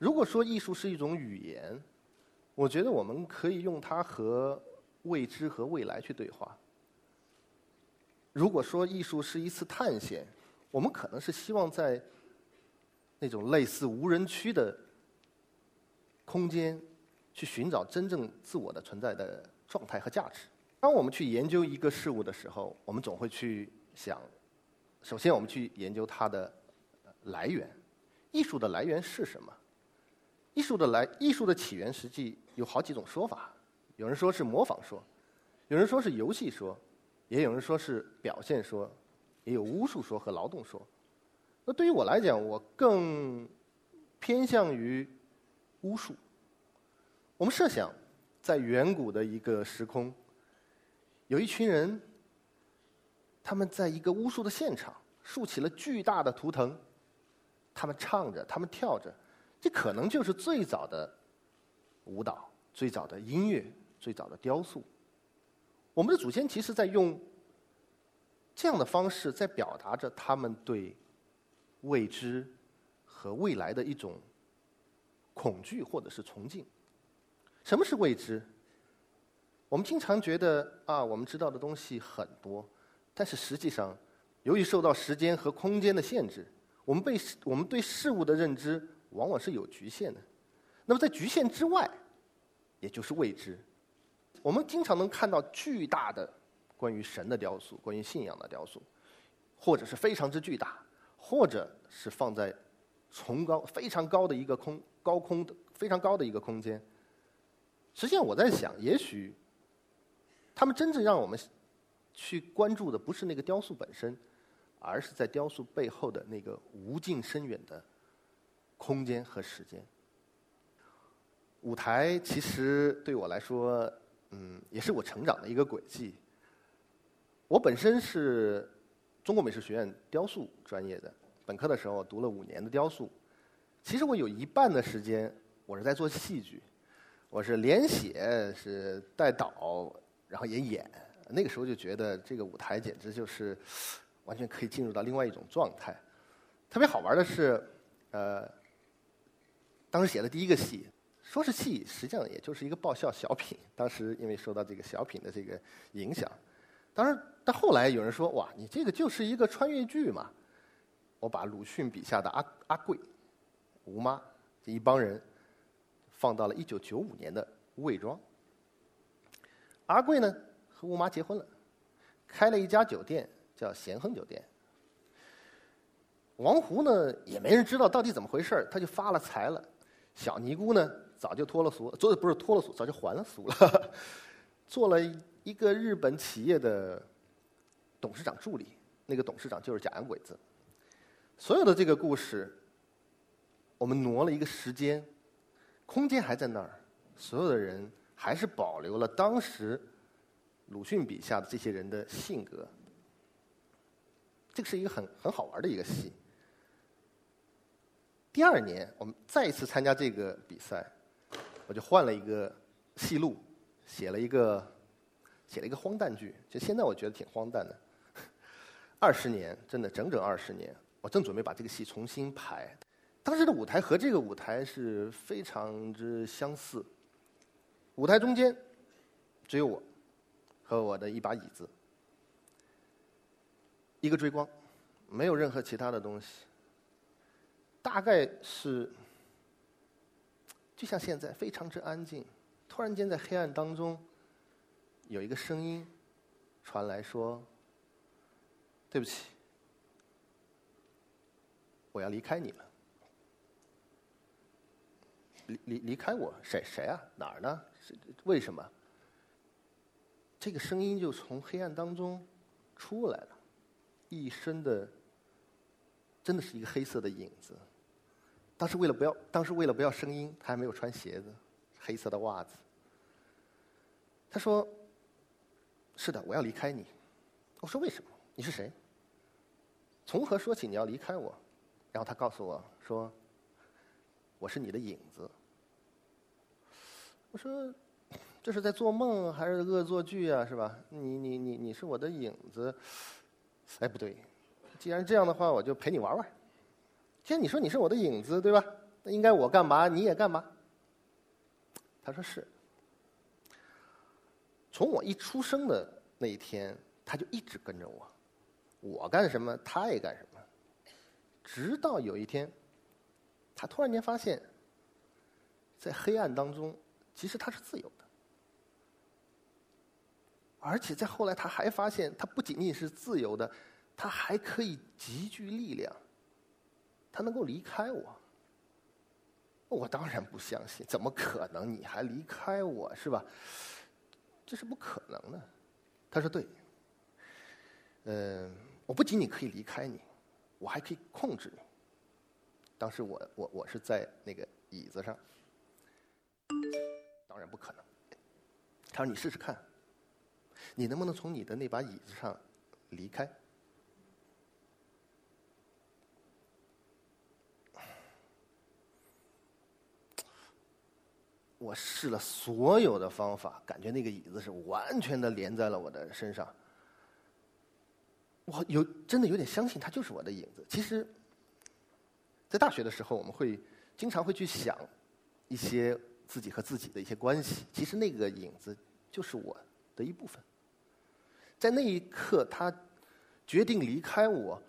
如果说艺术是一种语言，我觉得我们可以用它和未知和未来去对话。如果说艺术是一次探险，我们可能是希望在那种类似无人区的空间，去寻找真正自我的存在的状态和价值。当我们去研究一个事物的时候，我们总会去想，首先我们去研究它的来源，艺术的来源是什么？艺术的来，艺术的起源实际有好几种说法。有人说是模仿说，有人说是游戏说，也有人说是表现说，也有巫术说和劳动说。那对于我来讲，我更偏向于巫术。我们设想，在远古的一个时空，有一群人，他们在一个巫术的现场竖起了巨大的图腾，他们唱着，他们跳着。这可能就是最早的舞蹈、最早的音乐、最早的雕塑。我们的祖先其实在用这样的方式，在表达着他们对未知和未来的一种恐惧或者是崇敬。什么是未知？我们经常觉得啊，我们知道的东西很多，但是实际上，由于受到时间和空间的限制，我们被我们对事物的认知。往往是有局限的。那么在局限之外，也就是未知。我们经常能看到巨大的关于神的雕塑，关于信仰的雕塑，或者是非常之巨大，或者是放在崇高非常高的一个空高空的非常高的一个空间。实际上，我在想，也许他们真正让我们去关注的不是那个雕塑本身，而是在雕塑背后的那个无尽深远的。空间和时间，舞台其实对我来说，嗯，也是我成长的一个轨迹。我本身是中国美术学院雕塑专业的，本科的时候读了五年的雕塑。其实我有一半的时间我是在做戏剧，我是连写是带导，然后也演。那个时候就觉得这个舞台简直就是完全可以进入到另外一种状态。特别好玩的是，呃。当时写的第一个戏，说是戏，实际上也就是一个爆笑小品。当时因为受到这个小品的这个影响，当然，但后来有人说：“哇，你这个就是一个穿越剧嘛！”我把鲁迅笔下的阿阿贵、吴妈这一帮人放到了一九九五年的魏庄。阿贵呢和吴妈结婚了，开了一家酒店，叫咸亨酒店。王胡呢也没人知道到底怎么回事他就发了财了。小尼姑呢，早就脱了俗，做的不是脱了俗，早就还了俗了，做了一个日本企业的董事长助理。那个董事长就是假洋鬼子。所有的这个故事，我们挪了一个时间，空间还在那儿，所有的人还是保留了当时鲁迅笔下的这些人的性格。这个是一个很很好玩的一个戏。第二年，我们再一次参加这个比赛，我就换了一个戏路，写了一个写了一个荒诞剧。就现在我觉得挺荒诞的。二十年，真的整整二十年，我正准备把这个戏重新排。当时的舞台和这个舞台是非常之相似。舞台中间只有我和我的一把椅子，一个追光，没有任何其他的东西。大概是，就像现在非常之安静。突然间，在黑暗当中，有一个声音传来说：“对不起，我要离开你了。”离离离开我？谁谁啊？哪儿呢？为什么？这个声音就从黑暗当中出来了，一身的，真的是一个黑色的影子。当时为了不要，当时为了不要声音，他还没有穿鞋子，黑色的袜子。他说：“是的，我要离开你。”我说：“为什么？你是谁？从何说起你要离开我？”然后他告诉我说：“我是你的影子。”我说：“这是在做梦还是恶作剧啊？是吧？你你你你是我的影子？哎，不对，既然这样的话，我就陪你玩玩。既然你说你是我的影子，对吧？那应该我干嘛你也干嘛？他说是。从我一出生的那一天，他就一直跟着我，我干什么他也干什么，直到有一天，他突然间发现，在黑暗当中，其实他是自由的。而且在后来，他还发现，他不仅仅是自由的，他还可以集聚力量，他能够离开我。我当然不相信，怎么可能？你还离开我是吧？这是不可能的。他说：“对，嗯，我不仅仅可以离开你，我还可以控制你。”当时我我我是在那个椅子上，当然不可能。他说：“你试试看。”你能不能从你的那把椅子上离开？我试了所有的方法，感觉那个椅子是完全的连在了我的身上。我有真的有点相信它就是我的影子。其实，在大学的时候，我们会经常会去想一些自己和自己的一些关系。其实那个影子就是我的一部分。在那一刻，他决定离开我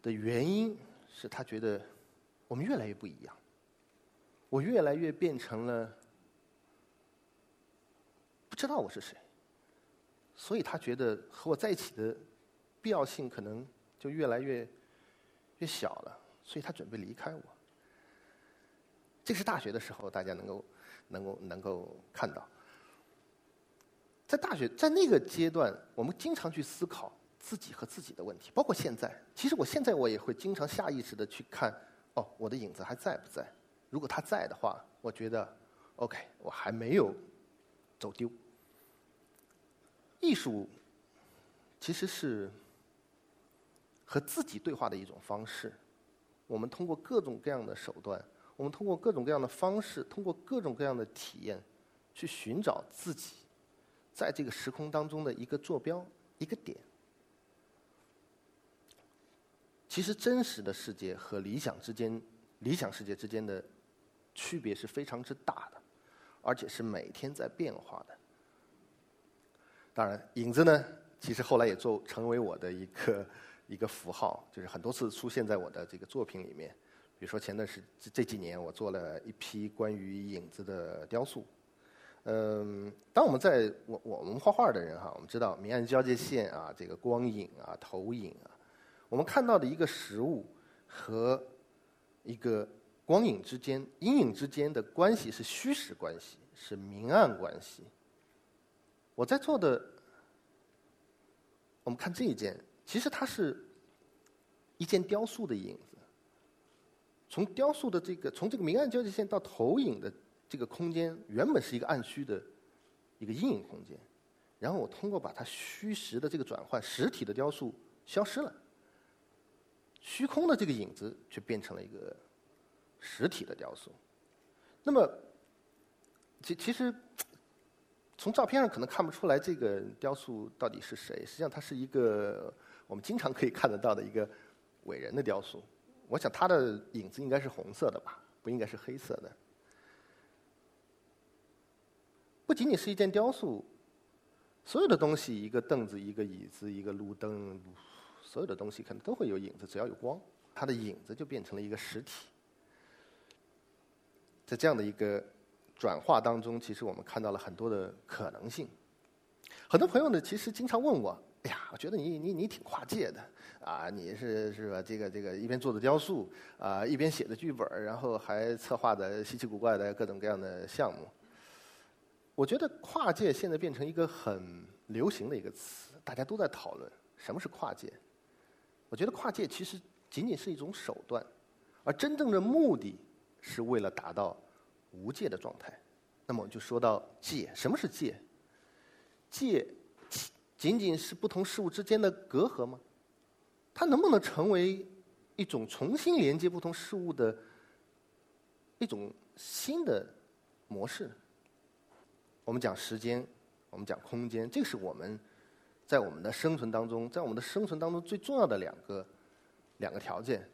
的原因是他觉得我们越来越不一样，我越来越变成了知道我是谁，所以他觉得和我在一起的必要性可能就越来越越小了，所以他准备离开我。这是大学的时候，大家能够能够能够看到。在大学，在那个阶段，我们经常去思考自己和自己的问题，包括现在。其实我现在我也会经常下意识的去看，哦，我的影子还在不在？如果他在的话，我觉得，OK，我还没有走丢。艺术其实是和自己对话的一种方式。我们通过各种各样的手段，我们通过各种各样的方式，通过各种各样的体验，去寻找自己。在这个时空当中的一个坐标，一个点。其实真实的世界和理想之间，理想世界之间的区别是非常之大的，而且是每天在变化的。当然，影子呢，其实后来也做成为我的一个 一个符号，就是很多次出现在我的这个作品里面。比如说前段时这这几年，我做了一批关于影子的雕塑。嗯，当我们在我我们画画的人哈，我们知道明暗交界线啊，这个光影啊、投影啊，我们看到的一个实物和一个光影之间、阴影之间的关系是虚实关系，是明暗关系。我在做的，我们看这一件，其实它是一件雕塑的影子。从雕塑的这个，从这个明暗交界线到投影的。这个空间原本是一个暗虚的一个阴影空间，然后我通过把它虚实的这个转换，实体的雕塑消失了，虚空的这个影子却变成了一个实体的雕塑。那么，其其实从照片上可能看不出来这个雕塑到底是谁，实际上它是一个我们经常可以看得到的一个伟人的雕塑。我想他的影子应该是红色的吧，不应该是黑色的。不仅仅是一件雕塑，所有的东西，一个凳子、一个椅子、一个路灯，所有的东西可能都会有影子，只要有光，它的影子就变成了一个实体。在这样的一个转化当中，其实我们看到了很多的可能性。很多朋友呢，其实经常问我：“哎呀，我觉得你你你挺跨界的啊，你是是吧？这个这个一边做的雕塑啊，一边写的剧本，然后还策划的稀奇古怪的各种各样的项目。”我觉得跨界现在变成一个很流行的一个词，大家都在讨论什么是跨界。我觉得跨界其实仅仅是一种手段，而真正的目的是为了达到无界的状态。那么我就说到界，什么是界？界仅仅是不同事物之间的隔阂吗？它能不能成为一种重新连接不同事物的一种新的模式？我们讲时间，我们讲空间，这是我们在我们的生存当中，在我们的生存当中最重要的两个两个条件。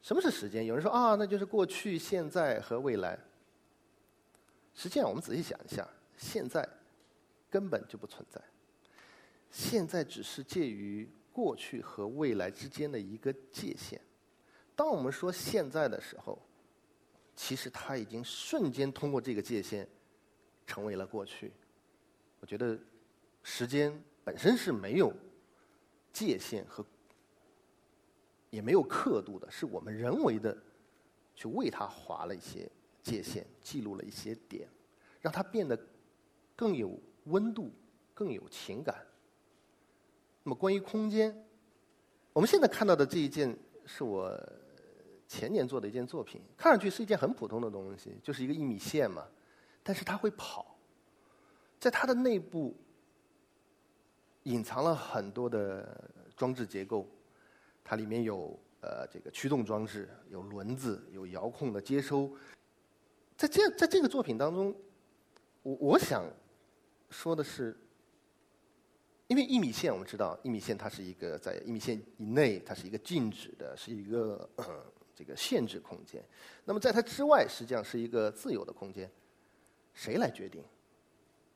什么是时间？有人说啊，那就是过去、现在和未来。实际上，我们仔细想一下，现在根本就不存在。现在只是介于过去和未来之间的一个界限。当我们说现在的时候，其实它已经瞬间通过这个界限，成为了过去。我觉得时间本身是没有界限和也没有刻度的，是我们人为的去为它划了一些界限，记录了一些点，让它变得更有温度、更有情感。那么，关于空间，我们现在看到的这一件是我前年做的一件作品，看上去是一件很普通的东西，就是一个一米线嘛，但是它会跑，在它的内部隐藏了很多的装置结构，它里面有呃这个驱动装置，有轮子，有遥控的接收，在这在这个作品当中，我我想说的是。因为一米线，我们知道一米线它是一个在一米线以内，它是一个静止的，是一个这个限制空间。那么在它之外，实际上是一个自由的空间。谁来决定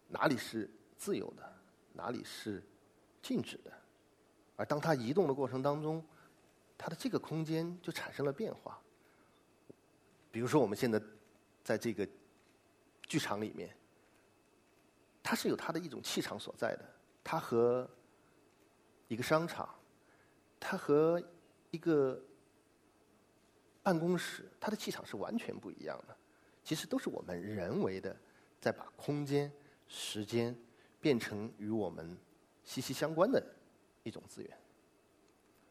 哪里是自由的，哪里是静止的？而当它移动的过程当中，它的这个空间就产生了变化。比如说，我们现在在这个剧场里面，它是有它的一种气场所在的。它和一个商场，它和一个办公室，它的气场是完全不一样的。其实都是我们人为的，在把空间、时间变成与我们息息相关的一种资源。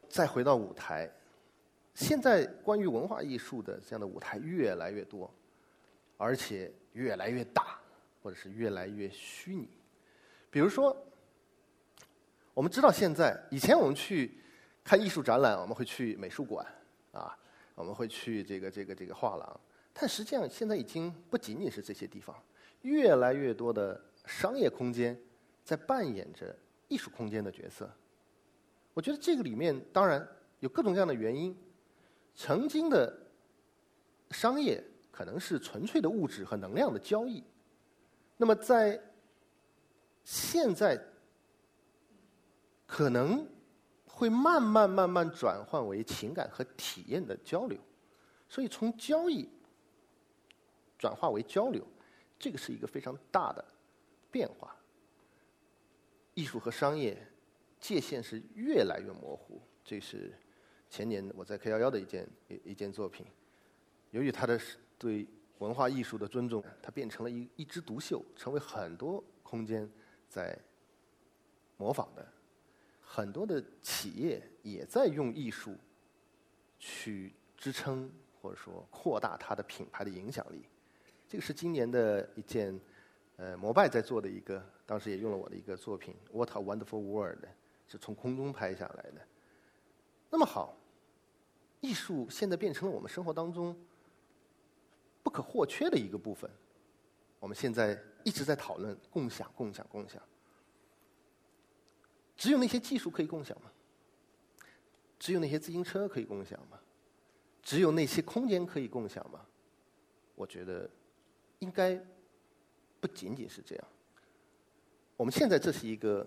再回到舞台，现在关于文化艺术的这样的舞台越来越多，而且越来越大，或者是越来越虚拟。比如说。我们知道，现在以前我们去看艺术展览，我们会去美术馆，啊，我们会去这个这个这个画廊。但实际上，现在已经不仅仅是这些地方，越来越多的商业空间在扮演着艺术空间的角色。我觉得这个里面当然有各种各样的原因。曾经的商业可能是纯粹的物质和能量的交易，那么在现在。可能会慢慢慢慢转换为情感和体验的交流，所以从交易转化为交流，这个是一个非常大的变化。艺术和商业界限是越来越模糊，这是前年我在 K 幺幺的一件一一件作品。由于他的对文化艺术的尊重，它变成了一一枝独秀，成为很多空间在模仿的。很多的企业也在用艺术去支撑或者说扩大它的品牌的影响力。这个是今年的一件呃摩拜在做的一个，当时也用了我的一个作品《What a Wonderful World》，是从空中拍下来的。那么好，艺术现在变成了我们生活当中不可或缺的一个部分。我们现在一直在讨论共享、共享、共享。只有那些技术可以共享吗？只有那些自行车可以共享吗？只有那些空间可以共享吗？我觉得应该不仅仅是这样。我们现在这是一个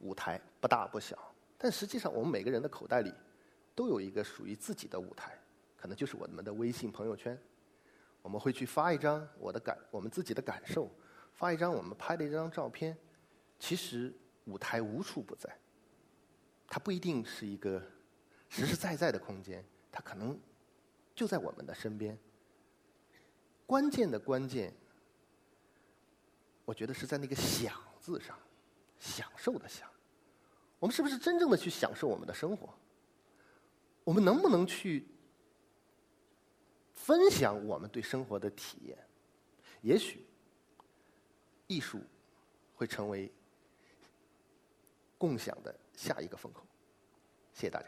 舞台，不大不小，但实际上我们每个人的口袋里都有一个属于自己的舞台，可能就是我们的微信朋友圈。我们会去发一张我的感，我们自己的感受，发一张我们拍的一张照片。其实。舞台无处不在，它不一定是一个实实在在的空间，它可能就在我们的身边。关键的关键，我觉得是在那个“享”字上，享受的“享”。我们是不是真正的去享受我们的生活？我们能不能去分享我们对生活的体验？也许，艺术会成为。共享的下一个风口，谢谢大家。